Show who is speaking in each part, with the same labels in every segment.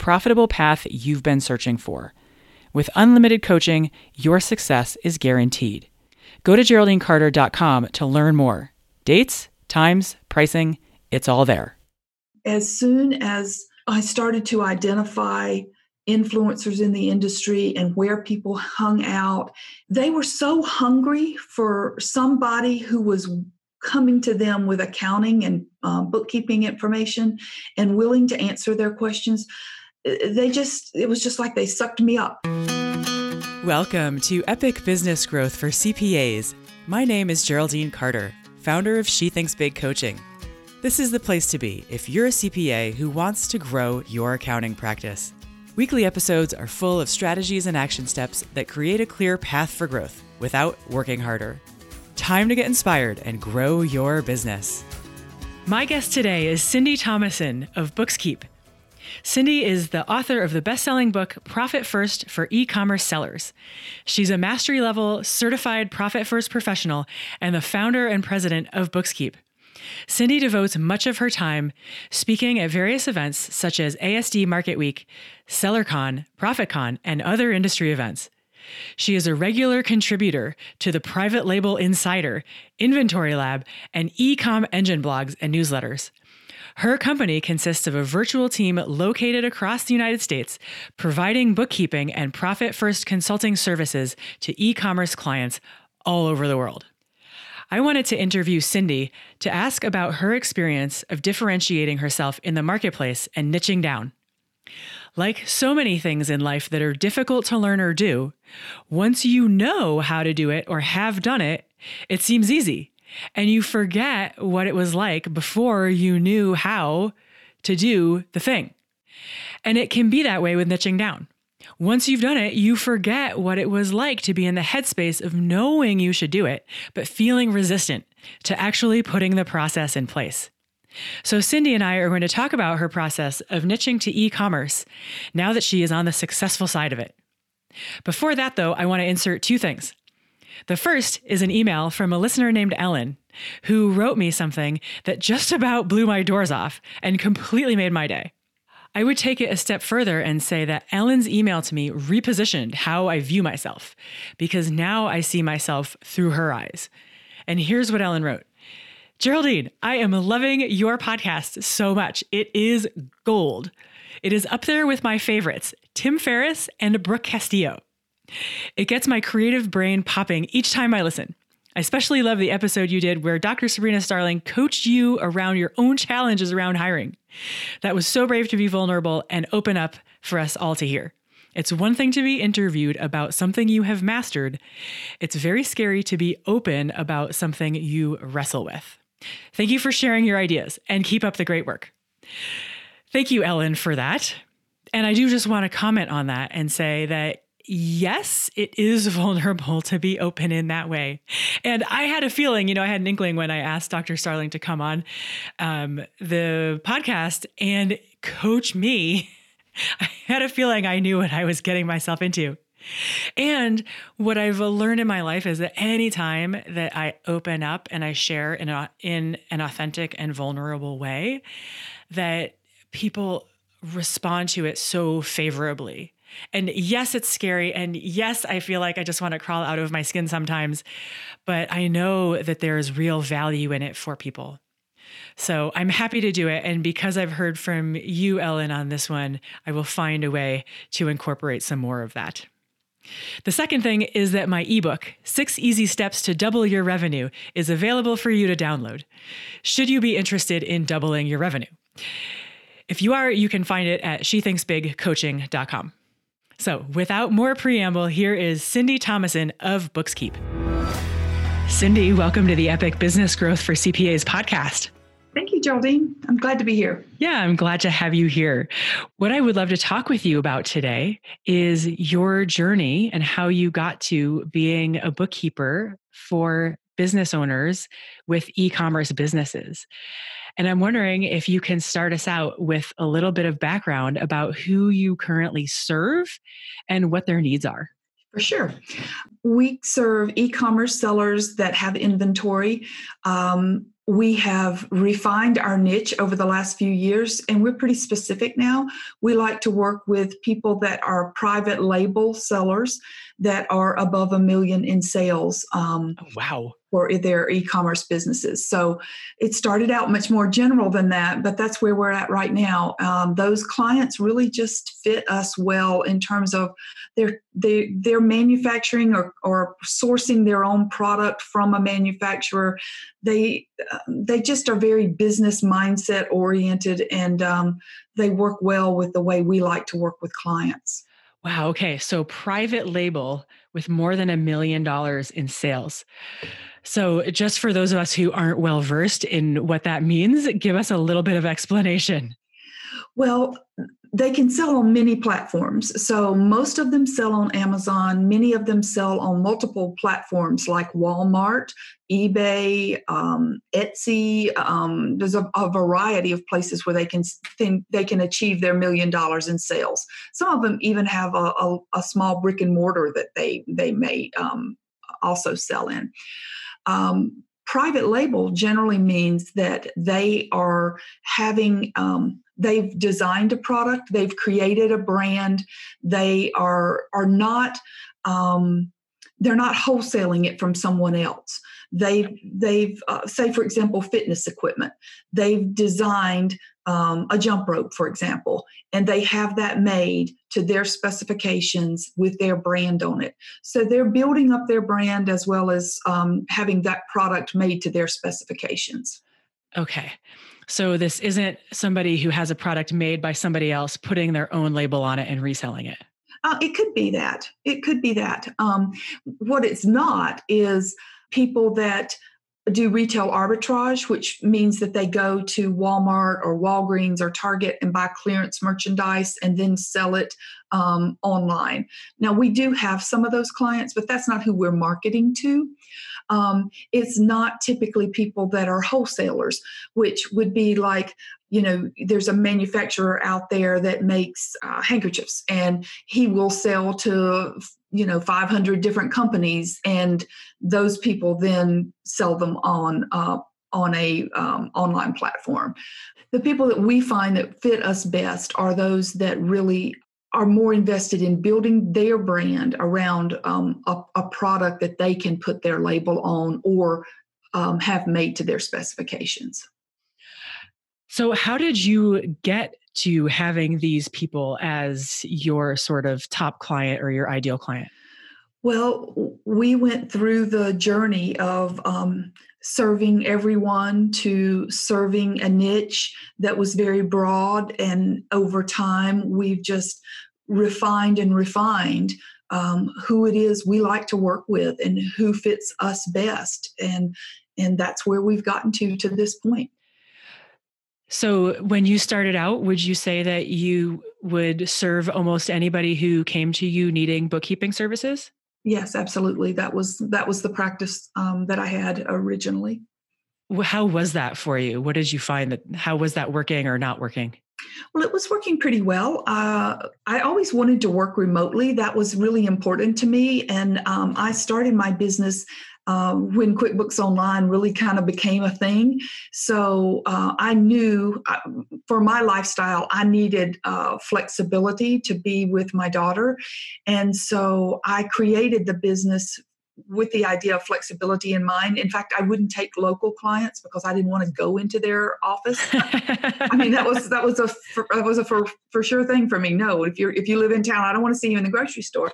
Speaker 1: profitable path you've been searching for. With unlimited coaching, your success is guaranteed. Go to GeraldineCarter.com to learn more. Dates, times, pricing, it's all there.
Speaker 2: As soon as I started to identify influencers in the industry and where people hung out, they were so hungry for somebody who was coming to them with accounting and uh, bookkeeping information and willing to answer their questions Uh, they just it was just like they sucked me up.
Speaker 1: Welcome to epic business growth for cpas my name is geraldine carter founder of she thinks big coaching. This is the place to be if you're a cpa who wants to grow your accounting practice. Weekly episodes are full of strategies and action steps that create a clear path for growth without working harder. Time to get inspired and grow your business. My guest today is cyndi thomason of bookskeep Cyndi is the author of the best selling book Profit First for e commerce sellers. She's a mastery level certified Profit First professional and the founder and president of Bookskeep. Cyndi devotes much of her time speaking at various events such as ASD Market Week, SellerCon, ProfitCon, and other industry events. She is a regular contributor to the Private Label Insider, Inventory Lab, and eComEngine blogs and newsletters. Her company consists of a virtual team located across the United States, providing bookkeeping and profit first consulting services to e commerce clients all over the world. I wanted to interview Cyndi to ask about her experience of differentiating herself in the marketplace and niching down. Like so many things in life that are difficult to learn or do, once you know how to do it or have done it, it seems easy and you forget what it was like before you knew how to do the thing. And it can be that way with niching down. Once you've done it, you forget what it was like to be in the headspace of knowing you should do it, but feeling resistant to actually putting the process in place. So, Cyndi and I are going to talk about her process of niching to e commerce now that she is on the successful side of it. Before that, though, I want to insert two things. The first is an email from a listener named Ellen who wrote me something that just about blew my doors off and completely made my day. I would take it a step further and say that Ellen's email to me repositioned how I view myself because now I see myself through her eyes. And here's what Ellen wrote Geraldine, I am loving your podcast so much. It is gold. It is up there with my favorites, Tim Ferriss and Brooke Castillo. It gets my creative brain popping each time I listen. I especially love the episode you did where Dr. Sabrina Starling coached you around your own challenges around hiring. That was so brave to be vulnerable and open up for us all to hear. It's one thing to be interviewed about something you have mastered. It's very scary to be open about something you wrestle with. Thank you for sharing your ideas and keep up the great work. Thank you, Ellen, for that. And I do just want to comment on that and say that yes, it is vulnerable to be open in that way. And I had a feeling, you know, I had an inkling when I asked Dr. Starling to come on um, the podcast and coach me. I had a feeling I knew what I was getting myself into. And what I've learned in my life is that anytime that I open up and I share in, a, in an authentic and vulnerable way, that people respond to it so favorably and yes, it's scary. And yes, I feel like I just want to crawl out of my skin sometimes. But I know that there is real value in it for people. So I'm happy to do it. And because I've heard from you, Ellen, on this one, I will find a way to incorporate some more of that. The second thing is that my ebook, Six Easy Steps to Double Your Revenue, is available for you to download. Should you be interested in doubling your revenue? If you are, you can find it at shethinksbigcoaching.com. So, without more preamble, here is Cyndi Thomason of Bookskeep. Cyndi, welcome to the Epic Business Growth for CPAs podcast.
Speaker 2: Thank you, Geraldine. I'm glad to be here.
Speaker 1: Yeah, I'm glad to have you here. What I would love to talk with you about today is your journey and how you got to being a bookkeeper for business owners with e commerce businesses. And I'm wondering if you can start us out with a little bit of background about who you currently serve and what their needs are.
Speaker 2: For sure. We serve e commerce sellers that have inventory. Um, we have refined our niche over the last few years and we're pretty specific now. We like to work with people that are private label sellers that are above a million in sales.
Speaker 1: Um, oh, wow
Speaker 2: for their e-commerce businesses. So it started out much more general than that, but that's where we're at right now. Um, those clients really just fit us well in terms of their they, they're manufacturing or, or sourcing their own product from a manufacturer. They um, they just are very business mindset oriented, and um, they work well with the way we like to work with clients.
Speaker 1: Wow. Okay. So private label with more than a million dollars in sales. So, just for those of us who aren't well versed in what that means, give us a little bit of explanation.
Speaker 2: Well, they can sell on many platforms. So, most of them sell on Amazon. Many of them sell on multiple platforms like Walmart, eBay, um, Etsy. Um, there's a, a, variety of places where they can they can achieve their million dollars in sales. Some of them even have a, a, a small brick and mortar that they they may um, also sell in. Um, private label generally means that they are having um, they've designed a product they've created a brand they are are not um, they're not wholesaling it from someone else. They've they've uh, say for example fitness equipment. They've designed um, a jump rope for example and they have that made to their specifications with their brand on it so they're building up their brand as well as um, having that product made to their specifications
Speaker 1: okay so this isn't somebody who has a product made by somebody else putting their own label on it and reselling it
Speaker 2: uh, it could be that. It could be that. Um, what it's not is people that do retail arbitrage, which means that they go to Walmart or Walgreens or Target and buy clearance merchandise and then sell it um, online. Now, we do have some of those clients, but that's not who we're marketing to. Um, it's not typically people that are wholesalers, which would be like you know, there's a manufacturer out there that makes uh, handkerchiefs and he will sell to, you know, 500 different companies and those people then sell them on, uh, on a um, online platform. The people that we find that fit us best are those that really are more invested in building their brand around um, a, a, product that they can put their label on or um, have made to their specifications.
Speaker 1: So, how did you get to having these people as your sort of top client or your ideal client?
Speaker 2: Well, we went through the journey of um, serving everyone to serving a niche that was very broad. And over time, we've just refined and refined um, who it is we like to work with and who fits us best. And, and that's where we've gotten to to this point.
Speaker 1: So, when you started out, would you say that you would serve almost anybody who came to you needing bookkeeping services?
Speaker 2: Yes, absolutely. That was that was the practice um, that I had originally.
Speaker 1: How was that for you? What did you find that? How was that working or not working?
Speaker 2: Well, it was working pretty well. Uh, I always wanted to work remotely. That was really important to me. And um, I started my business uh, when QuickBooks Online really kind of became a thing. So uh, I knew uh, for my lifestyle, I needed uh, flexibility to be with my daughter. And so I created the business with the idea of flexibility in mind. In fact, I wouldn't take local clients because I didn't want to go into their office. I mean, that was that was a that was a for, for sure thing for me. No, if you're if you live in town, I don't want to see you in the grocery store.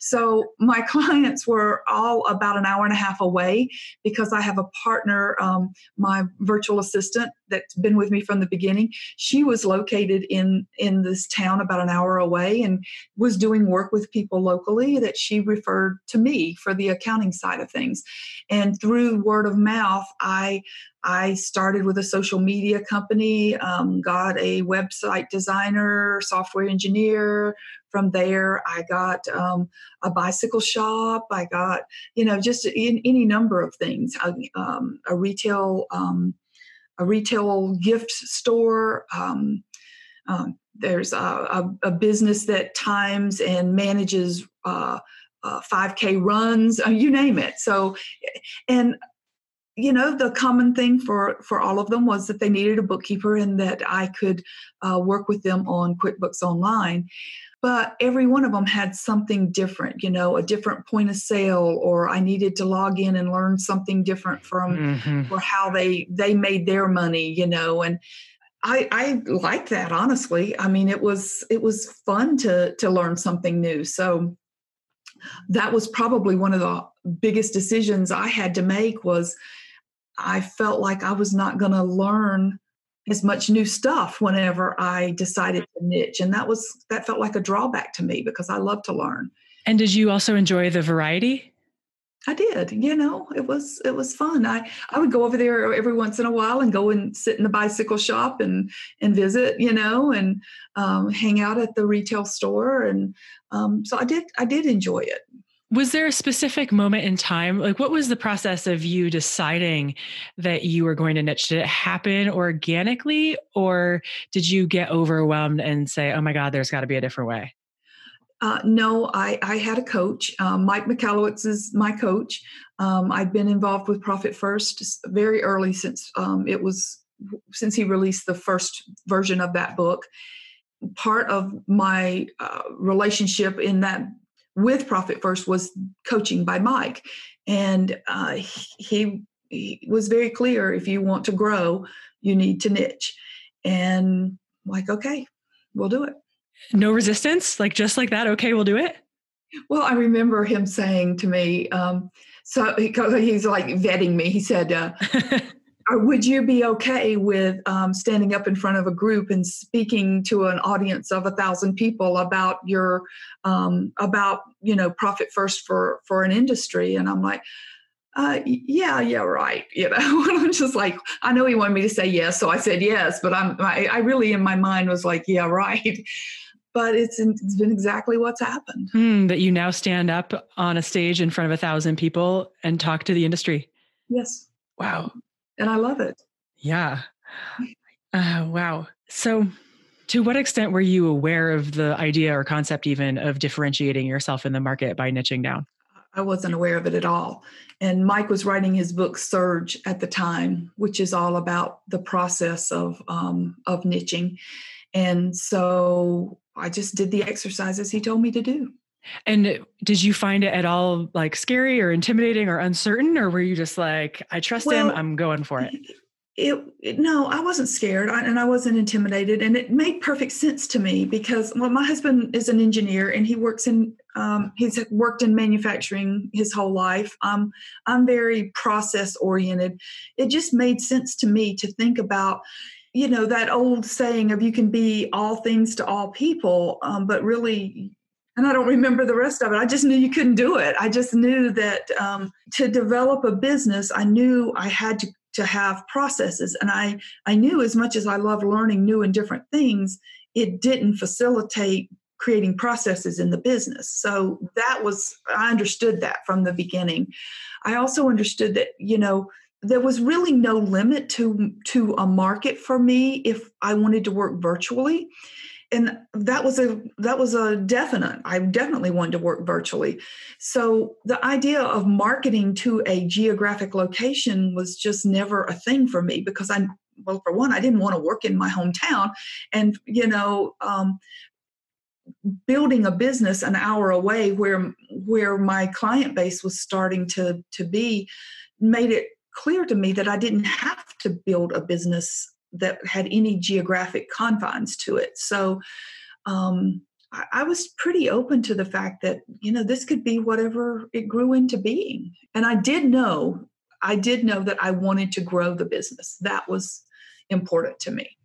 Speaker 2: So my clients were all about an hour and a half away because I have a partner, um, my virtual assistant that's been with me from the beginning. She was located in in this town about an hour away and was doing work with people locally that she referred to me for the accounting side of things. And through word of mouth, I I started with a social media company, um, got a website designer, software engineer. From there, I got um, a bicycle shop. I got, you know, just in, any number of things. Um, a retail, um, a retail gift store. Um, um, there's a, a, a, business that times and manages uh, uh, 5K runs, uh, you name it. So, and you know the common thing for for all of them was that they needed a bookkeeper and that i could uh, work with them on quickbooks online but every one of them had something different you know a different point of sale or i needed to log in and learn something different from mm-hmm. for how they they made their money you know and I, I like that honestly. I mean, it was it was fun to to learn something new. So that was probably one of the biggest decisions I had to make was I felt like I was not going to learn as much new stuff whenever I decided to niche. And that was, that felt like a drawback to me because I love to learn.
Speaker 1: And did you also enjoy the variety?
Speaker 2: I did. You know, it was it was fun. I I would go over there every once in a while and go and sit in the bicycle shop and and visit. You know, and um, hang out at the retail store. And um, so I did. I did enjoy it.
Speaker 1: Was there a specific moment in time? Like, what was the process of you deciding that you were going to niche? Did it happen organically, or did you get overwhelmed and say, "Oh my God, there's got to be a different way"?
Speaker 2: Uh, no, I, I had a coach. Um, Mike Michalowicz is my coach. Um, I've been involved with Profit First very early since um, it was since he released the first version of that book. Part of my uh, relationship in that with Profit First was coaching by Mike, and uh, he, he was very clear: if you want to grow, you need to niche. And I'm like, okay, we'll do it
Speaker 1: no resistance like just like that okay we'll do it?
Speaker 2: Well i remember him saying to me um, so because he's like vetting me. He said uh, would you be okay with um, standing up in front of a group and speaking to an audience of a thousand people about your um, about you know profit first for for an industry? And i'm like uh, yeah, yeah, right. You know, I'm just like, I know he wanted me to say yes, so I said yes, but I'm, I, I really in my mind was like, yeah, right but it's, it's been exactly what's happened.
Speaker 1: Mm, that you now stand up on a stage in front of a thousand people and talk to the industry.
Speaker 2: Yes.
Speaker 1: Wow.
Speaker 2: And I love it.
Speaker 1: Yeah. Uh, wow. So, to what extent were you aware of the idea or concept, even of differentiating yourself in the market by niching down?
Speaker 2: I wasn't aware of it at all. And Mike was writing his book Surge at the time, which is all about the process of um, of niching. And so I just did the exercises he told me to do.
Speaker 1: And did you find it at all like scary or intimidating or uncertain, or were you just like, I trust well, him, I'm going for it?
Speaker 2: It, it no, I wasn't scared and I wasn't intimidated, and it made perfect sense to me because well, my husband is an engineer and he works in um, he's worked in manufacturing his whole life. Um, I'm very process oriented. It just made sense to me to think about you know that old saying of you can be all things to all people um, but really and i don't remember the rest of it i just knew you couldn't do it. I just knew that um, to develop a business i knew i had to, to have processes and i i knew as much as i love learning new and different things it didn't facilitate creating processes in the business. So that was i understood that from the beginning. I also understood that you know there was really no limit to to a market for me if I wanted to work virtually. And that was a that was a definite i definitely wanted to work virtually. So the idea of marketing to a geographic location was just never a thing for me because i well for one i didn't want to work in my hometown and you know um, building a business an hour away where where my client base was starting to to be made it clear to me that I didn't have to build a business that had any geographic confines to it. So um, I, I was pretty open to the fact that you know this could be whatever it grew into being, and I did know I did know that I wanted to grow the business. That was important to me.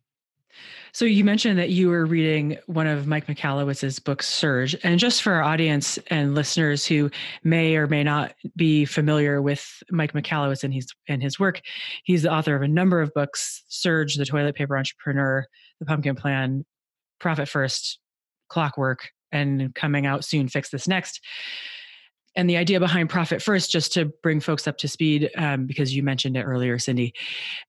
Speaker 1: So you mentioned that you were reading one of Mike Michalowicz's books, Surge. And just for our audience and listeners who may or may not be familiar with Mike Michalowicz and his and his work, he's the author of a number of books: Surge, The Toilet Paper Entrepreneur, The Pumpkin Plan, Profit First, Clockwork, and coming out soon, Fix This Next and the idea behind profit first just to bring folks up to speed um, because you mentioned it earlier cyndi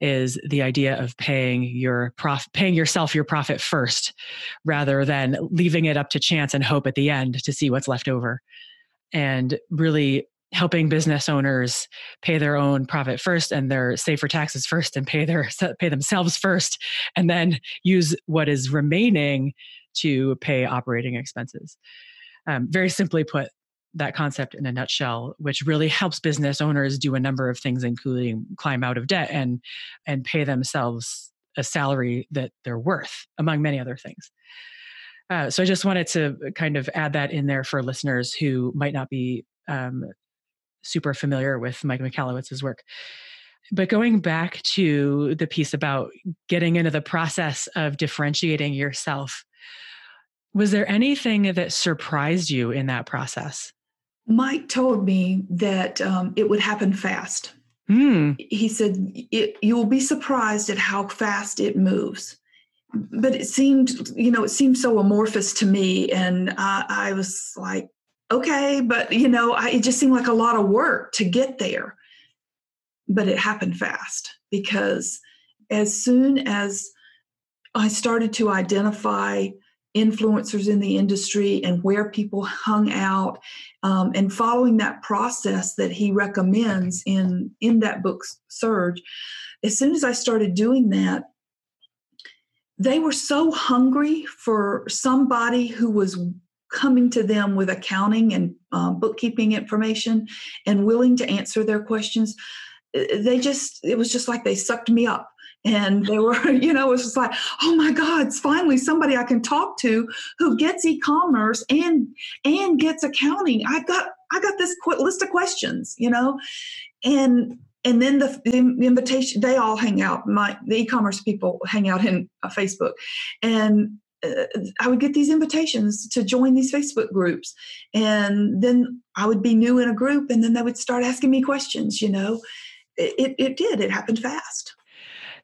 Speaker 1: is the idea of paying your prof paying yourself your profit first rather than leaving it up to chance and hope at the end to see what's left over. And really helping business owners pay their own profit first and their save for taxes first and pay their pay themselves first and then use what is remaining to pay operating expenses. Um, very simply put that concept in a nutshell, which really helps business owners do a number of things, including climb out of debt and and pay themselves a salary that they're worth, among many other things. Uh, so I just wanted to kind of add that in there for listeners who might not be um, super familiar with Mike Michalowicz's work. But going back to the piece about getting into the process of differentiating yourself, was there anything that surprised you in that process?
Speaker 2: Mike told me that um, it would happen fast.
Speaker 1: Mm.
Speaker 2: He said, You will be surprised at how fast it moves. But it seemed, you know, it seemed so amorphous to me. And I, I was like, okay, but, you know, I, it just seemed like a lot of work to get there. But it happened fast because as soon as I started to identify influencers in the industry and where people hung out um, and following that process that he recommends in in that book surge as soon as i started doing that they were so hungry for somebody who was coming to them with accounting and um, bookkeeping information and willing to answer their questions. They just it was just like they sucked me up and they were you know it was just like oh my god it's finally somebody i can talk to who gets e-commerce and and gets accounting i got i got this quick list of questions you know and and then the, the invitation they all hang out my the e-commerce people hang out in uh, facebook and uh, I would get these invitations to join these Facebook groups. And then I would be new in a group, and then they would start asking me questions, you know. It, it, it did, it happened fast.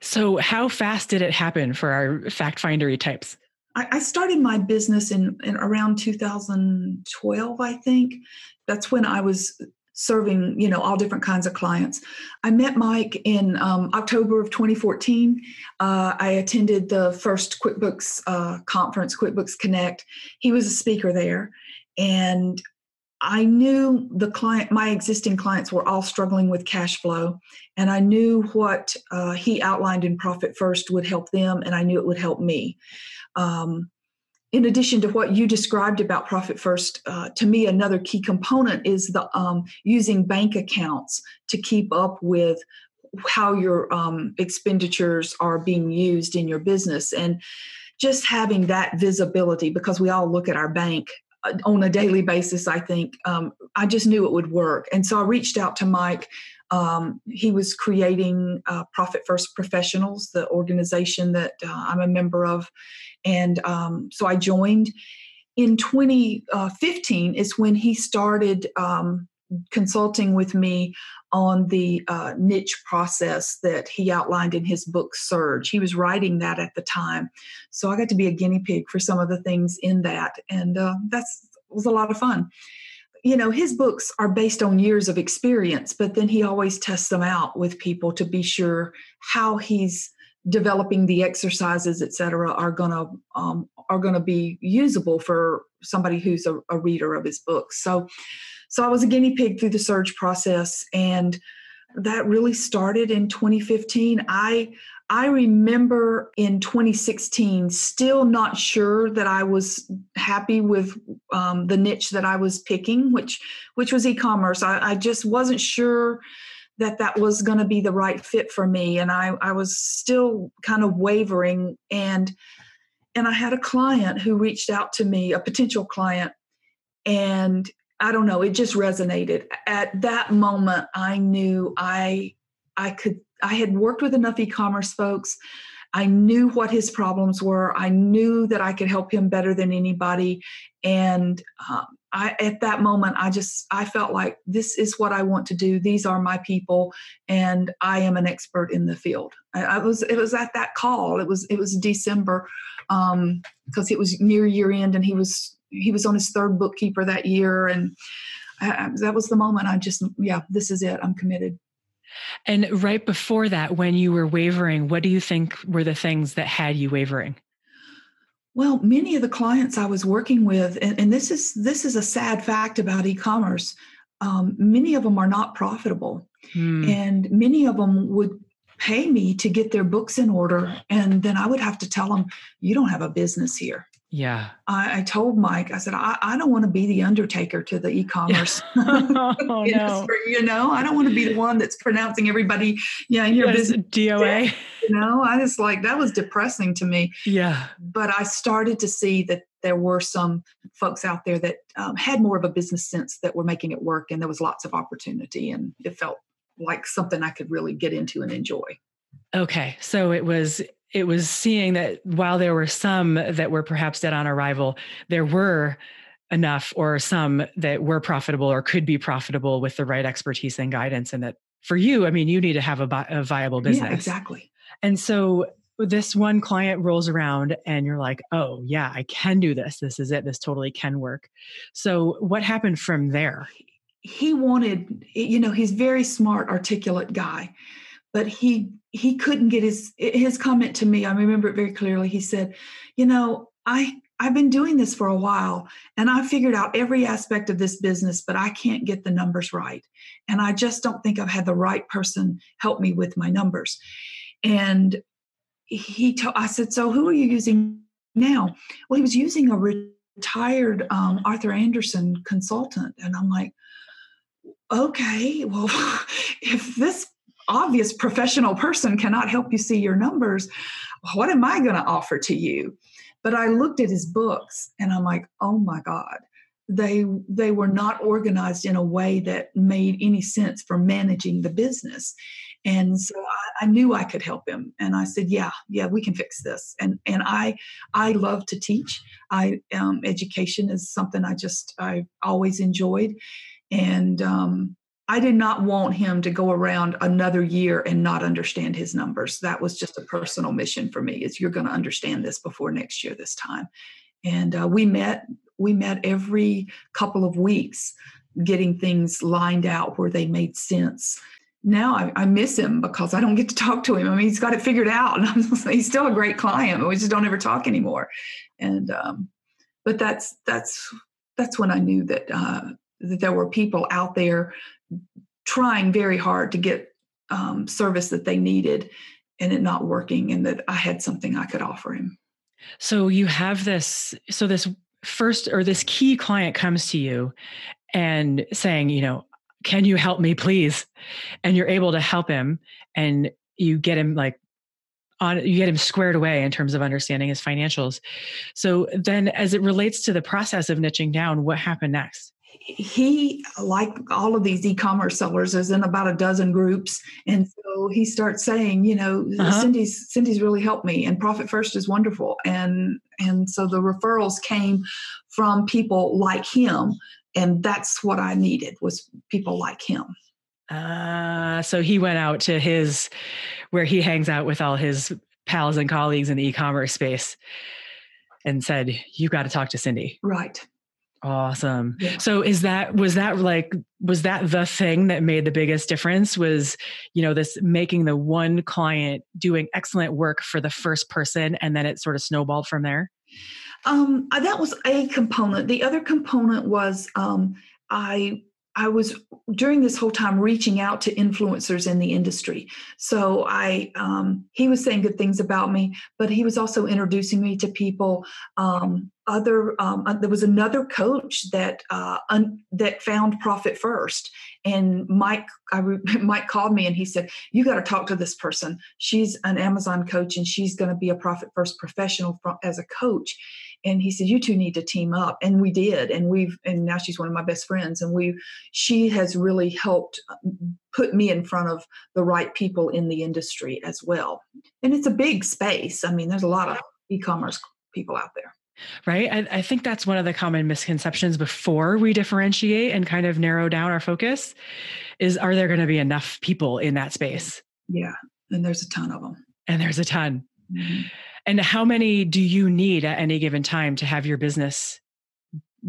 Speaker 1: So, how fast did it happen for our fact findery types?
Speaker 2: I, started my business in, in around 2012, I think. That's when I was serving you know all different kinds of clients i met mike in um, october of 2014 uh, i attended the first quickbooks uh, conference quickbooks connect he was a speaker there and I knew the client, my existing clients were all struggling with cash flow, and I knew what uh, he outlined in Profit First would help them, and I knew it would help me. Um, in addition to what you described about Profit First, uh, to me, another key component is the um, using bank accounts to keep up with how your um, expenditures are being used in your business, and just having that visibility because we all look at our bank on a daily basis, I think. Um, I just knew it would work. And so I reached out to Mike. Um, he was creating uh, Profit First Professionals, the organization that uh, I'm a member of. And um, so I joined. In 2015 is when he started um, consulting with me on the uh, niche process that he outlined in his book Surge. He was writing that at the time, so I got to be a guinea pig for some of the things in that, and uh, that's was a lot of fun. You know, his books are based on years of experience, but then he always tests them out with people to be sure how he's developing the exercises, et cetera, are gonna um, are gonna be usable for somebody who's a, a reader of his books. So so I was a guinea pig through the surge process. And that really started in 2015. I I remember in 2016 still not sure that I was happy with um, the niche that I was picking, which which was e-commerce. I, I just wasn't sure that that was going to be the right fit for me, and I I was still kind of wavering. And and I had a client who reached out to me, a potential client, and I don't know, it just resonated. At that moment, I knew I I could I had worked with enough e-commerce folks. I knew what his problems were. I knew that I could help him better than anybody. And um, I, at that moment, I just I felt like this is what I want to do. These are my people, and I am an expert in the field. I, I was it was at that call. It was it was December because um, it was near year end, and he was he was on his third bookkeeper that year, and I, that was the moment. I just yeah, this is it. I'm committed.
Speaker 1: And right before that, when you were wavering, what do you think were the things that had you wavering?
Speaker 2: Well, many of the clients I was working with, and, and this is this is a sad fact about e-commerce. Um, many of them are not profitable, hmm. and many of them would pay me to get their books in order, and then I would have to tell them, "You don't have a business here."
Speaker 1: Yeah.
Speaker 2: I, I, told Mike, I said, I, I don't want to be the undertaker to the e-commerce.
Speaker 1: oh, no.
Speaker 2: You know, I don't want to be the one that's pronouncing everybody, yeah, in your yes, business.
Speaker 1: DOA.
Speaker 2: You know, I just like, that was depressing to me.
Speaker 1: Yeah.
Speaker 2: But I started to see that there were some folks out there that um, had more of a business sense that were making it work. And there was lots of opportunity and it felt like something I could really get into and enjoy.
Speaker 1: Okay. So it was it was seeing that while there were some that were perhaps dead on arrival, there were enough or some that were profitable or could be profitable with the right expertise and guidance. And that for you, I mean, you need to have a, a viable business.
Speaker 2: Yeah, exactly.
Speaker 1: And so this one client rolls around and you're like, oh, yeah, I can do this. This is it. This totally can work. So what happened from there?
Speaker 2: He wanted, you know, he's very smart, articulate guy but he he couldn't get his his comment to me. I remember it very clearly. He said you know i i've been doing this for a while and i figured out every aspect of this business but i can't get the numbers right and i just don't think i've had the right person help me with my numbers. And he told i said so who are you using now? Well he was using a retired um, arthur andersen consultant and i'm like okay well if this obvious professional person cannot help you see your numbers. What am I going to offer to you? But I looked at his books and I'm like, oh my God. They they were not organized in a way that made any sense for managing the business. And so I, I knew I could help him. And I said, yeah, yeah, we can fix this. And and I I love to teach. I um, education is something I just I've always enjoyed. And um, I did not want him to go around another year and not understand his numbers. That was just a personal mission for me. Is you're going to understand this before next year this time. And uh, we met. We met every couple of weeks, getting things lined out where they made sense. Now I, I miss him because I don't get to talk to him. I mean, he's got it figured out, and he's still a great client, but we just don't ever talk anymore. And um, but that's that's that's when I knew that uh, that there were people out there trying very hard to get um, service that they needed and it not working and that i had something i could offer him.
Speaker 1: So you have this so this first or this key client comes to you and saying you know can you help me please? And you're able to help him and you get him like on you get him squared away in terms of understanding his financials. So then as it relates to the process of niching down what happened next
Speaker 2: he like all of these e-commerce sellers is in about a dozen groups. And so he starts saying you know uh-huh. cyndi's cyndi's really helped me and profit first is wonderful. And and so the referrals came from people like him and that's what i needed was people like him.
Speaker 1: Uh, so he went out to his where he hangs out with all his pals and colleagues in the e-commerce space and said you got to talk to cyndi.
Speaker 2: Right
Speaker 1: Awesome. Yeah. So is that was that like was that the thing that made the biggest difference was you know this making the one client doing excellent work for the first person and then it sort of snowballed from there?
Speaker 2: Um that was a component. The other component was um I I was during this whole time reaching out to influencers in the industry. So I, um, he was saying good things about me, but he was also introducing me to people. Um, other, um, uh, there was another coach that uh, un, that found Profit First, and Mike, I re- Mike called me and he said, "You got to talk to this person. She's an Amazon coach, and she's going to be a Profit First professional as a coach." And he said you two need to team up and we did and we've and now she's one of my best friends and we she has really helped um, put me in front of the right people in the industry as well. And it's a big space. I mean there's a lot of e-commerce people out there.
Speaker 1: Right? I, I, think that's one of the common misconceptions before we differentiate and kind of narrow down our focus is are there going to be enough people in that space?
Speaker 2: Yeah and there's a ton of them
Speaker 1: and there's a ton mm-hmm. And how many do you need at any given time to have your business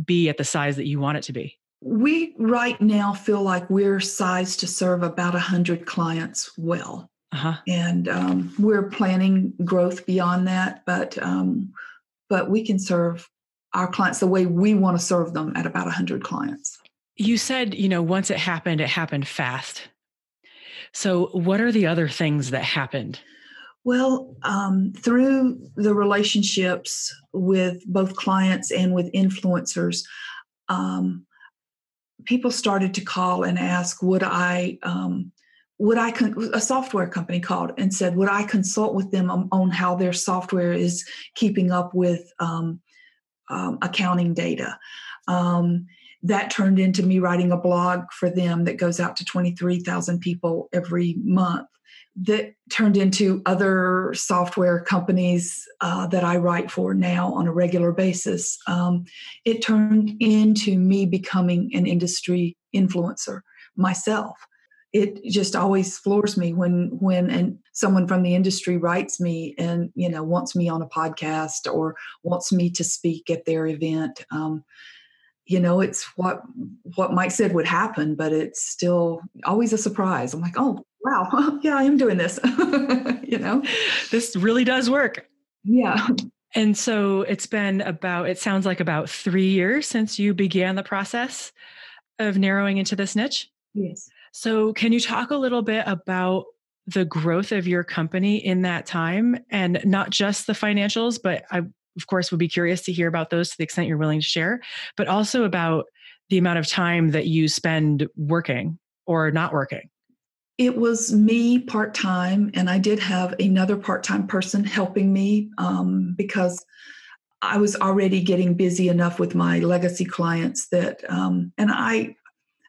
Speaker 1: be at the size that you want it to be?
Speaker 2: We right now feel like we're sized to serve about 100 clients well. Uh-huh. And um, we're planning growth beyond that, but um, but we can serve our clients the way we want to serve them at about 100 clients.
Speaker 1: You said, you know, once it happened, it happened fast. So, what are the other things that happened?
Speaker 2: Well, um, through the relationships with both clients and with influencers, um, people started to call and ask, would I, um, would I, con- a software company called and said, would I consult with them on, on how their software is keeping up with um, um, accounting data? Um, that turned into me writing a blog for them that goes out to 23,000 people every month that turned into other software companies uh, that I write for now on a regular basis. Um, it turned into me becoming an industry influencer myself. It just always floors me when when and someone from the industry writes me and you know wants me on a podcast or wants me to speak at their event. Um, you know, it's what what Mike said would happen, but it's still always a surprise. I'm like, oh, wow, yeah, I am doing this. you know,
Speaker 1: this really does work.
Speaker 2: Yeah.
Speaker 1: And so it's been about, it sounds like about three years since you began the process of narrowing into this niche.
Speaker 2: Yes.
Speaker 1: So can you talk a little bit about the growth of your company in that time and not just the financials, but I, of course, would be curious to hear about those to the extent you're willing to share, but also about the amount of time that you spend working or not working.
Speaker 2: It was me part time, and I did have another part time person helping me um, because I was already getting busy enough with my legacy clients that, um, and I,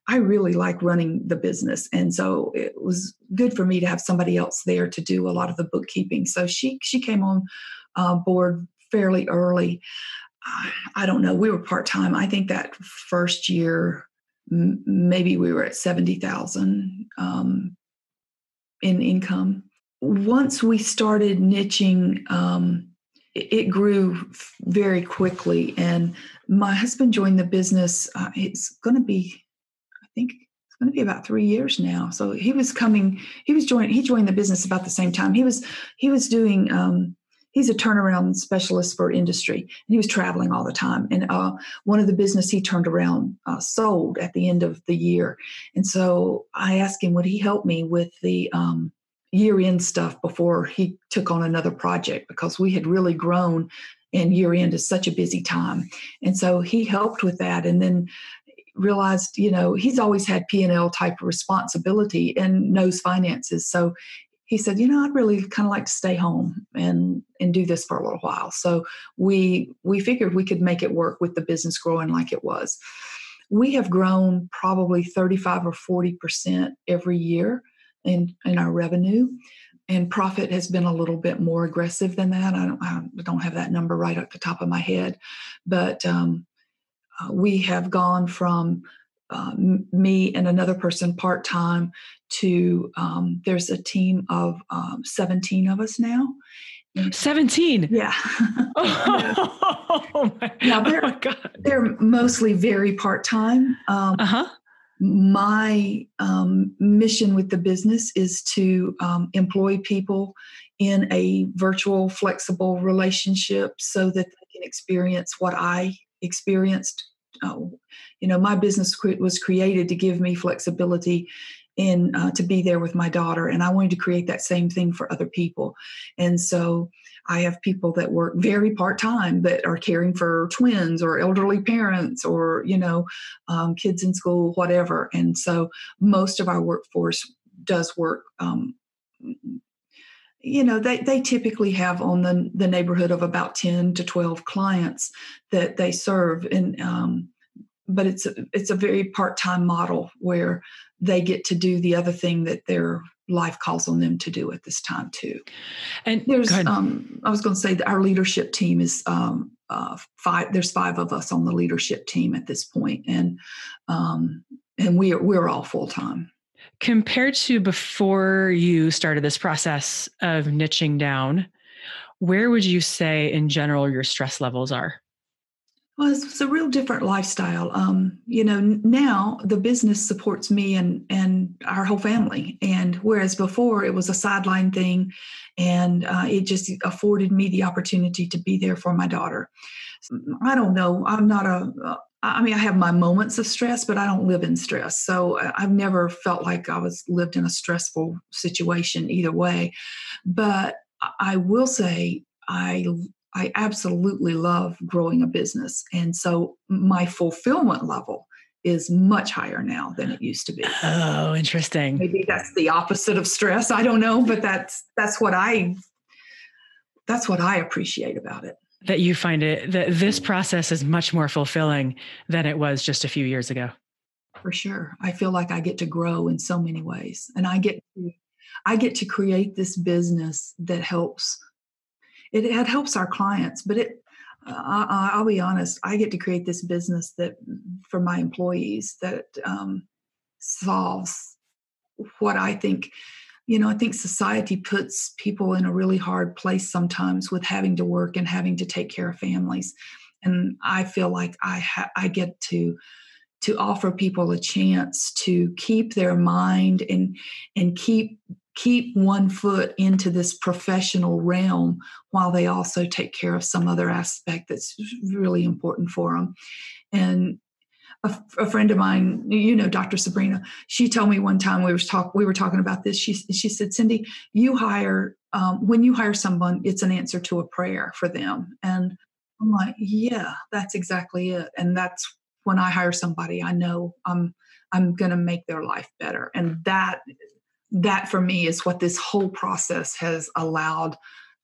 Speaker 2: I really like running the business, and so it was good for me to have somebody else there to do a lot of the bookkeeping. So she she came on uh, board fairly early. I don't know. We were part time. I think that first year, maybe we were at seventy thousand. Um, in income. Once we started niching, um, it, it, grew very quickly. And my husband joined the business. Uh, it's going to be, I think, it's going to be about three years now. So he was coming. He was joining. He joined the business about the same time. He was he was doing um, he's a turnaround specialist for industry and he was traveling all the time. And uh, one of the business he turned around uh, sold at the end of the year. And so i asked him would he help me with the um, year end stuff before he took on another project? Because we had really grown and year end is such a busy time. And so he helped with that and then realized you know he's always had p&l type of responsibility and knows finances. So he said, you know, I'd really kind of like to stay home and and do this for a little while. So we we figured we could make it work with the business growing like it was. We have grown probably 35 or 40 percent every year in in our revenue, and profit has been a little bit more aggressive than that. I don't I don't have that number right at the top of my head, but um, uh, we have gone from uh, me and another person part time to um, there's a team of um, 17 of us now
Speaker 1: 17
Speaker 2: yeah.
Speaker 1: Oh, my,
Speaker 2: now they're, oh God. they're mostly very part-time um, uh-huh. my um, mission with the business is to um, employ people in a virtual flexible relationship so that they can experience what i experienced. Oh, you know, my business was created to give me flexibility in uh, to be there with my daughter and i wanted to create that same thing for other people. And so i have people that work very part-time that are caring for twins or elderly parents or you know um, kids in school whatever. And so most of our workforce does work um, you know they, they typically have on the, the neighborhood of about 10 to 12 clients that they serve. And um, but it's a, it's a very part-time model where they get to do the other thing that their life calls on them to do at this time too. And there's, um, I was going to say that our leadership team is um, uh, five. There's five of us on the leadership team at this point, and um, and we are we're all full time.
Speaker 1: Compared to before you started this process of niching down, where would you say in general your stress levels are?
Speaker 2: Well, it's, it's, a real different lifestyle. Um, you know, now the business supports me and and our whole family, and whereas before it was a sideline thing, and uh, it just afforded me the opportunity to be there for my daughter. I don't know. I'm not a. Uh, I mean, I have my moments of stress, but I don't live in stress. So uh, I've never felt like I was lived in a stressful situation either way. But I will say I I absolutely love growing a business. And so my fulfillment level is much higher now than it used to be.
Speaker 1: Oh, interesting.
Speaker 2: Maybe that's the opposite of stress. I don't know, but that's that's what I that's what I appreciate about it.
Speaker 1: That you find it that this process is much more fulfilling than it was just a few years ago.
Speaker 2: For sure. I feel like I get to grow in so many ways and I get to I get to create this business that helps it, it helps our clients, but it I, will be honest, I get to create this business that for my employees that um, solves what I think. You know, I think society puts people in a really hard place sometimes with having to work and having to take care of families, and I feel like I ha- I get to to offer people a chance to keep their mind and and keep keep one foot into this professional realm while they also take care of some other aspect that's really important for them. And a, a, friend of mine, you know, Dr. Sabrina, she told me one time we were talk we were talking about this. She she said, Cyndi, you hire um, when you hire someone, it's an answer to a prayer for them. And I'm like, yeah, that's exactly it. And that's when I hire somebody, I know I'm I'm going to make their life better. And that that for me is what this whole process has allowed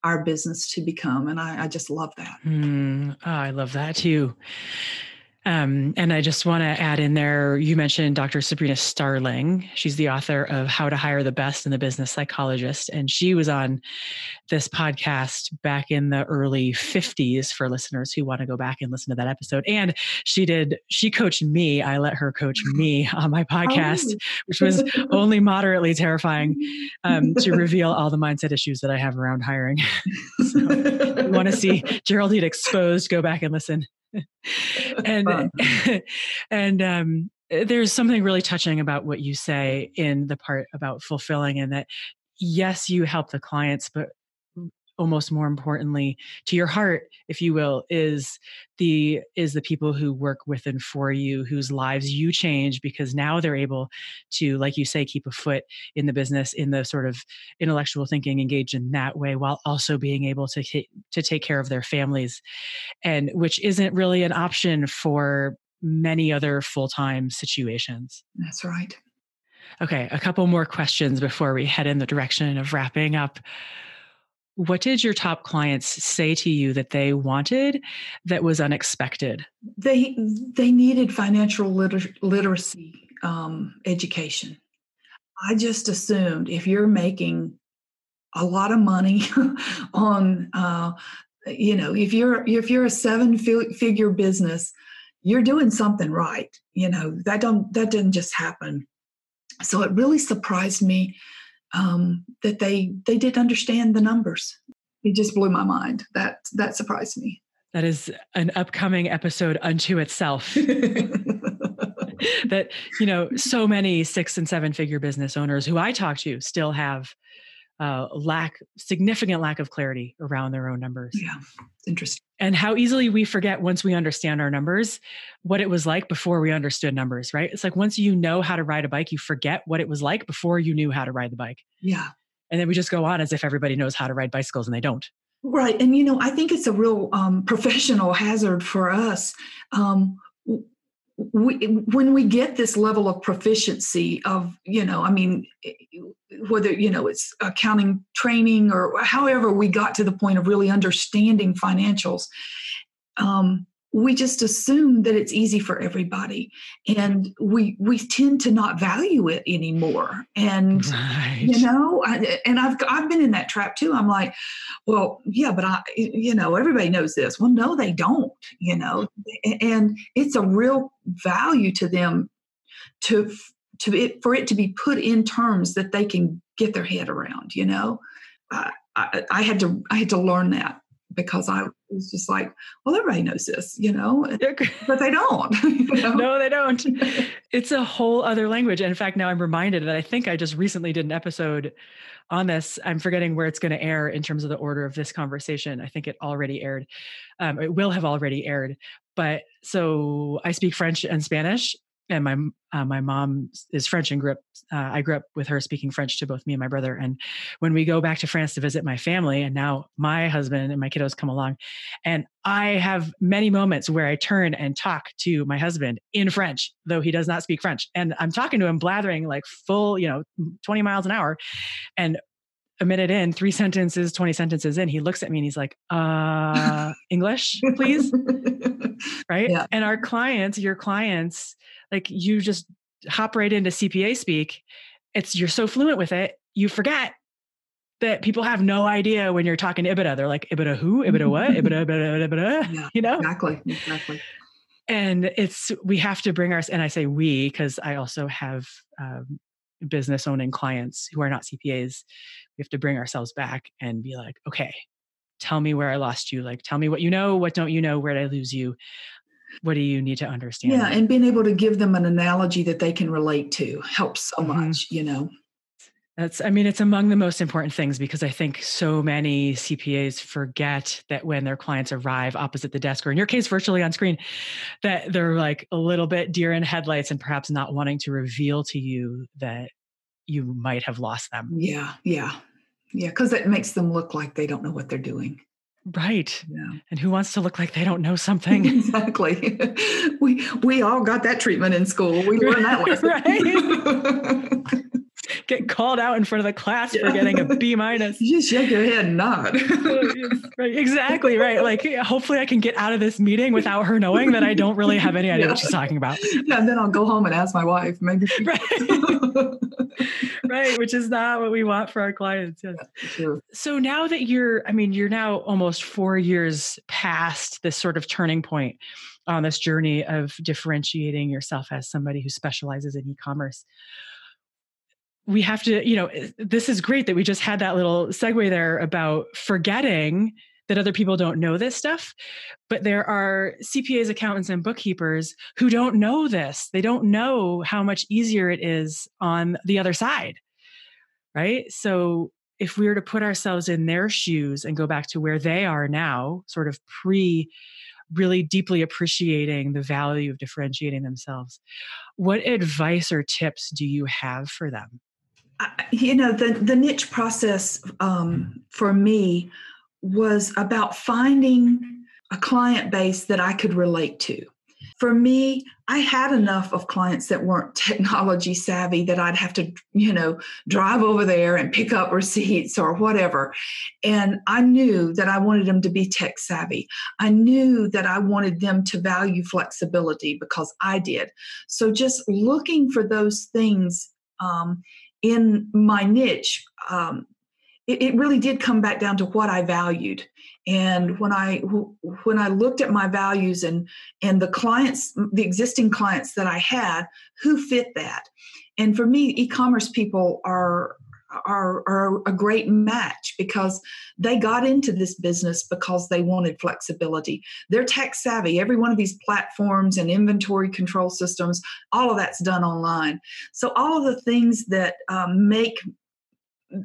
Speaker 2: our business to become. And I, I just love that.
Speaker 1: Mm, oh, I love that too. Um, and I just want to add in there, you mentioned Dr. Sabrina Starling. She's the author of How to Hire the Best in the Business Psychologist. And she was on this podcast back in the early 50s for listeners who want to go back and listen to that episode. And she did, she coached me. I let her coach me on my podcast, oh. which was only moderately terrifying um, to reveal all the mindset issues that I have around hiring. so, you want to see Geraldine exposed, go back and listen. and and um, eh, there's something really touching about what you say in the part about fulfilling and that yes you help the clients but almost more importantly to your heart if you will is the is the people who work with and for you whose lives you change because now they're able to like you say keep a foot in the business in the sort of intellectual thinking engaged in that way while also being able to to take care of their families and which isn't really an option for many other full-time situations.
Speaker 2: That's right.
Speaker 1: Okay a couple more questions before we head in the direction of wrapping up what did your top clients say to you that they wanted that was unexpected?
Speaker 2: They they needed financial liter- literacy um, education. I just assumed if you're making a lot of money on, uh, you know, if you're if you're a seven figure business, you're doing something right. You know that don't that didn't just happen. So it really surprised me um, that they they did understand the numbers. It just blew my mind. That that surprised me.
Speaker 1: That is an upcoming episode unto itself. that you know, so many six and seven figure business owners who I talk to still have uh, lack significant lack of clarity around their own numbers.
Speaker 2: Yeah, interesting.
Speaker 1: And how easily we forget once we understand our numbers, what it was like before we understood numbers, right? It's like once you know how to ride a bike, you forget what it was like before you knew how to ride the bike.
Speaker 2: Yeah.
Speaker 1: And then we just go on as if everybody knows how to ride bicycles and they don't.
Speaker 2: Right. And, you know, I think it's a real um, professional hazard for us. Um, we, when we get this level of proficiency of you know i mean whether you know it's accounting training or however we got to the point of really understanding financials um, we just assume that it's easy for everybody and we we tend to not value it anymore. And right. you know I, and i've i've been in that trap too. I'm like well yeah but i you know everybody knows this. Well no they don't you know and it's a real value to them to to it for it to be put in terms that they can get their head around you know? I, I, I had to i had to learn that because I was just like, well, everybody knows this, you know, but they don't. You
Speaker 1: know? No, they don't. It's a whole other language. And in fact, now I'm reminded that I think I just recently did an episode on this. I'm forgetting where it's going to air in terms of the order of this conversation. I think it already aired. Um, it will have already aired. But so I speak French and Spanish and my uh, my mom is French and grew up. Uh, I grew up with her speaking French to both me and my brother. And when we go back to France to visit my family, and now my husband and my kiddos come along, and I have many moments where I turn and talk to my husband in French, though he does not speak French, and I'm talking to him blathering like full, you know, 20 miles an hour, and a minute in, three sentences, 20 sentences in, he looks at me and he's like, uh, English, please. right. Yeah. And our clients, your clients, like you just hop right into CPA speak. It's you're so fluent with it, you forget that people have no idea when you're talking EBITDA. They're like, EBITDA who? EBITDA what? EBITDA, EBITDA, EBITDA,
Speaker 2: yeah,
Speaker 1: you know?
Speaker 2: Exactly. Exactly.
Speaker 1: And it's, we have to bring our, and I say we, because I also have um, business owning clients who are not CPAs. We have to bring ourselves back and be like, okay, tell me where I lost you. Like, tell me what you know, what don't you know, where did I lose you? what do you need to understand
Speaker 2: yeah and being able to give them an analogy that they can relate to helps so mm-hmm. much you know
Speaker 1: that's i mean it's among the most important things because i think so many cpas forget that when their clients arrive opposite the desk or in your case virtually on screen that they're like a little bit deer in headlights and perhaps not wanting to reveal to you that you might have lost them
Speaker 2: yeah yeah yeah because it makes them look like they don't know what they're doing
Speaker 1: Right. Yeah. And who wants to look like they don't know something?
Speaker 2: exactly. We we all got that treatment in school. We learned that lesson.
Speaker 1: right. Get called out in front of the class yeah. for getting a B minus.
Speaker 2: You just shake your head and nod.
Speaker 1: right. Exactly. Right. Like hopefully I can get out of this meeting without her knowing that I don't really have any idea yeah. what she's talking about.
Speaker 2: Yeah. And then I'll go home and ask my wife. Maybe.
Speaker 1: Right. right. Which is not what we want for our clients. Yes. Yeah, so now that you're, I mean, you're now almost four years past this sort of turning point on this journey of differentiating yourself as somebody who specializes in e-commerce we have to you know this is great that we just had that little segue there about forgetting that other people don't know this stuff but there are cpas accountants and bookkeepers who don't know this. They don't know how much easier it is on the other side right? So if we were to put ourselves in their shoes and go back to where they are now sort of pre really deeply appreciating the value of differentiating themselves what advice or tips do you have for them
Speaker 2: you know the the niche process um, for me was about finding a client base that I could relate to. For me, I had enough of clients that weren't technology savvy that I'd have to, you know, drive over there and pick up receipts or whatever. And I knew that I wanted them to be tech savvy. I knew that I wanted them to value flexibility because I did. So just looking for those things um, in my niche, um, it, it, really did come back down to what I valued. And when I when I looked at my values and and the clients, the existing clients that I had, who fit that, and for me, e-commerce people are are, are a great match because they got into this business because they wanted flexibility. They're tech savvy. Every one of these platforms and inventory control systems, all of that's done online. So, all of the things that um, make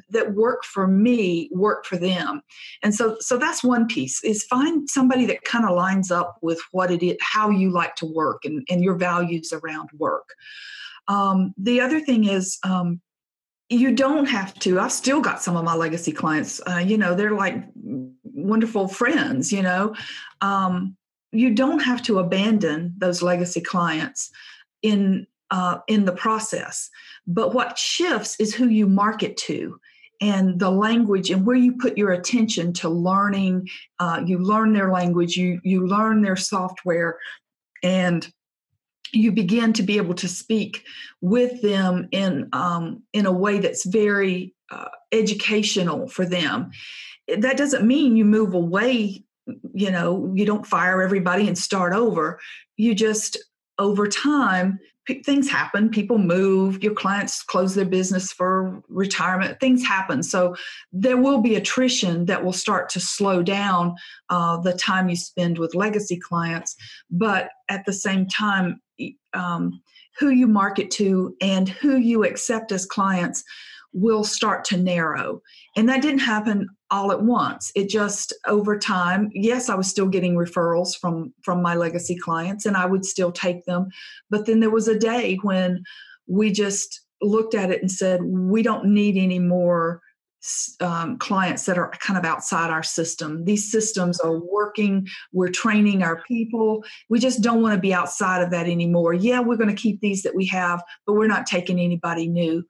Speaker 2: that work for me work for them and so so that's one piece is find somebody that kind of lines up with what it is how you like to work and, and your values around work um, the other thing is um, you don't have to. I've still got some of my legacy clients uh, you know they're like wonderful friends you know? Um, you don't have to abandon those legacy clients in uh, in the process. But what shifts is who you market to and the language and where you put your attention to learning uh, you learn their language you you learn their software and you begin to be able to speak with them in um, in a way that's very uh, educational for them. That doesn't mean you move away you know you don't fire everybody and start over. You just over time things happen. People move. Your clients close their business for retirement. Things happen. So there will be attrition that will start to slow down uh, the time you spend with legacy clients. But at the same time um, who you market to and who you accept as clients will start to narrow. And that didn't happen all at once it just over time yes i was still getting referrals from from my legacy clients and i would still take them but then there was a day when we just looked at it and said we don't need any more um, clients that are kind of outside our system. These systems are working. We're training our people. We just don't want to be outside of that anymore. Yeah, we're going to keep these that we have, but we're not taking anybody new.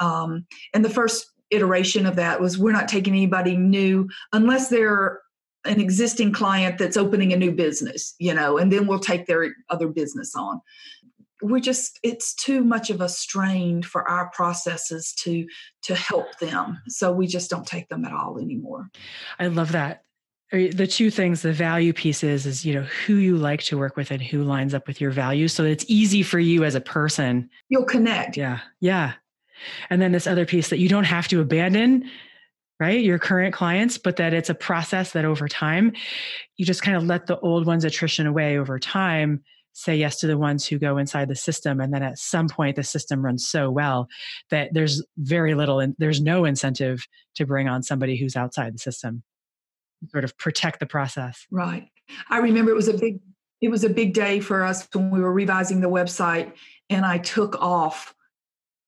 Speaker 2: Um, and the first iteration of that was we're not taking anybody new unless they're an existing client that's opening a new business, you know, and then we'll take their other business on. We're just it's too much of a strain for our processes to to help them. So we just don't take them at all anymore.
Speaker 1: I love that. The two things, the value pieces is, you know, who you like to work with and who lines up with your values. So it's easy for you as a person.
Speaker 2: You'll connect.
Speaker 1: Yeah. Yeah. And then this other piece that you don't have to abandon, right? Your current clients, but that it's a process that over time, you just kind of let the old ones attrition away over time, say yes to the ones who go inside the system. And then at some point, the system runs so well that there's very little and there's no incentive to bring on somebody who's outside the system. Sort of protect the process.
Speaker 2: Right. I remember it was a big it was a big day for us when we were revising the website and I took off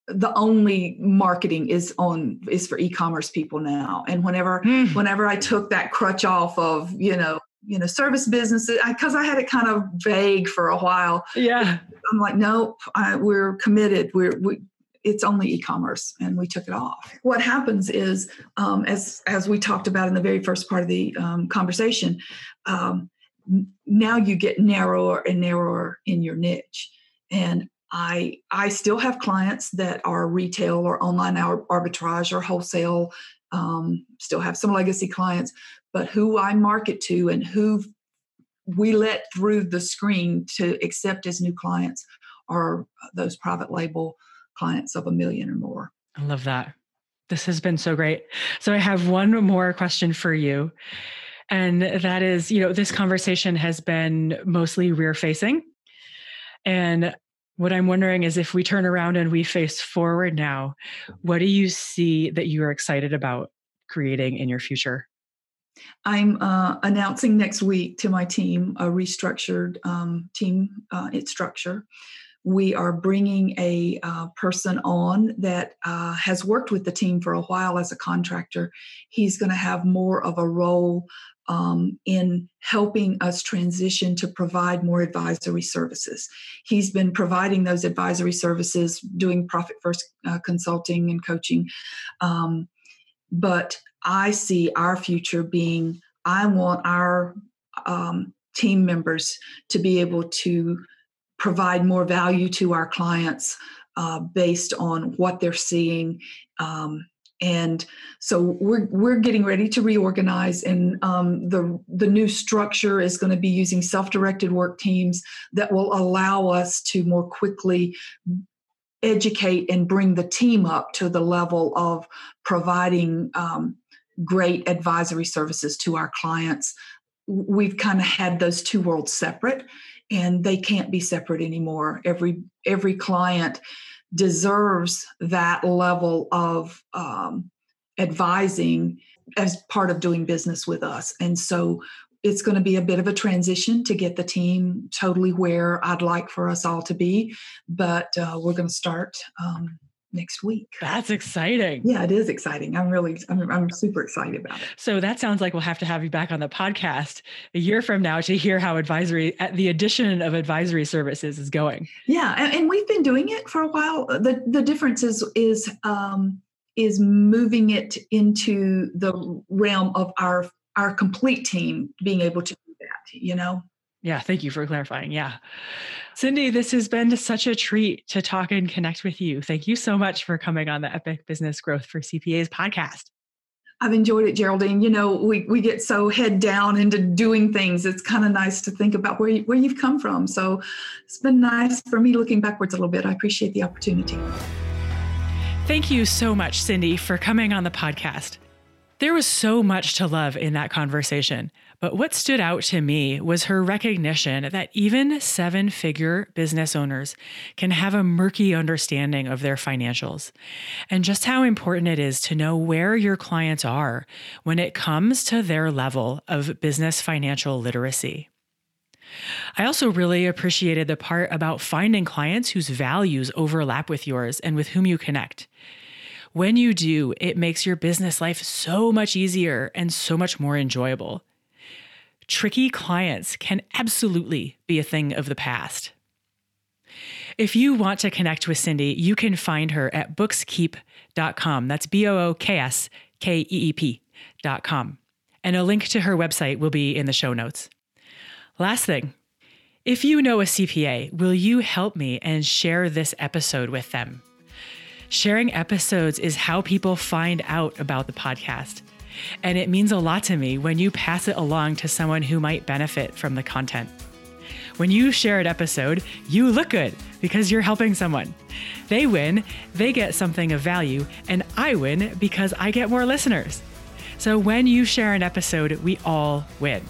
Speaker 2: the only marketing is on is for e-commerce people now. And whenever mm. whenever i took that crutch off of you know you know service businesses because I, I, had it kind of vague for a while.
Speaker 1: Yeah.
Speaker 2: I'm like nope I, we're committed. We're we, it's only e-commerce and we took it off. What happens is um, as as we talked about in the very first part of the um, conversation um, now you get narrower and narrower in your niche. And I I still have clients that are retail or online arbitrage or wholesale. Um, still have some legacy clients, but who I market to and who we let through the screen to accept as new clients are those private label clients of a million or more.
Speaker 1: I love that. This has been so great. So I have one more question for you. And that is, you know, this conversation has been mostly rear facing. And what I'm wondering is if we turn around and we face forward now, what do you see that you are excited about creating in your future?
Speaker 2: I'm uh, announcing next week to my team a restructured um, team uh, its structure. We are bringing a uh, person on that uh, has worked with the team for a while as a contractor. He's going to have more of a role um, in helping us transition to provide more advisory services. He's been providing those advisory services, doing profit first uh, consulting and coaching. Um, but I see our future being I want our um, team members to be able to provide more value to our clients uh, based on what they're seeing um, and so we're we're getting ready to reorganize and um, the the new structure is going to be using self-directed work teams that will allow us to more quickly educate and bring the team up to the level of providing um, great advisory services to our clients. We've kind of had those two worlds separate and they can't be separate anymore. Every every client deserves that level of um, advising as part of doing business with us. And so it's going to be a bit of a transition to get the team totally where I'd like for us all to be. But uh, we're going to start um, next week.
Speaker 1: That's exciting.
Speaker 2: Yeah, it is exciting. I'm really, I'm, I'm super excited about it.
Speaker 1: So that sounds like we'll have to have you back on the podcast a year from now to hear how advisory, uh, the addition of advisory services is going.
Speaker 2: Yeah, and, and we've been doing it for a while. The the difference is is um, is moving it into the realm of our our complete team being able to do that. You know.
Speaker 1: Yeah, thank you for clarifying. Yeah. Cyndi, this has been such a treat to talk and connect with you. Thank you so much for coming on the Epic Business Growth for CPAs podcast.
Speaker 2: I've enjoyed it, Geraldine. You know, we, we get so head down into doing things. It's kind of nice to think about where, you, where you've come from. So it's been nice for me looking backwards a little bit. I appreciate the opportunity.
Speaker 1: Thank you so much, Cyndi, for coming on the podcast. There was so much to love in that conversation. But what stood out to me was her recognition that even seven figure business owners can have a murky understanding of their financials, and just how important it is to know where your clients are when it comes to their level of business financial literacy. I also really appreciated the part about finding clients whose values overlap with yours and with whom you connect. When you do, it makes your business life so much easier and so much more enjoyable tricky clients can absolutely be a thing of the past. If you want to connect with Cyndi, you can find her at bookskeep.com. That's B O O K S K E E P.com. And a link to her website will be in the show notes. Last thing if you know a CPA, will you help me and share this episode with them? Sharing episodes is how people find out about the podcast. And it means a lot to me when you pass it along to someone who might benefit from the content. When you share an episode, you look good because you're helping someone. They win, they get something of value, and I win because I get more listeners. So when you share an episode, we all win.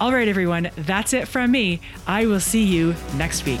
Speaker 1: All right, everyone, that's it from me. I will see you next week.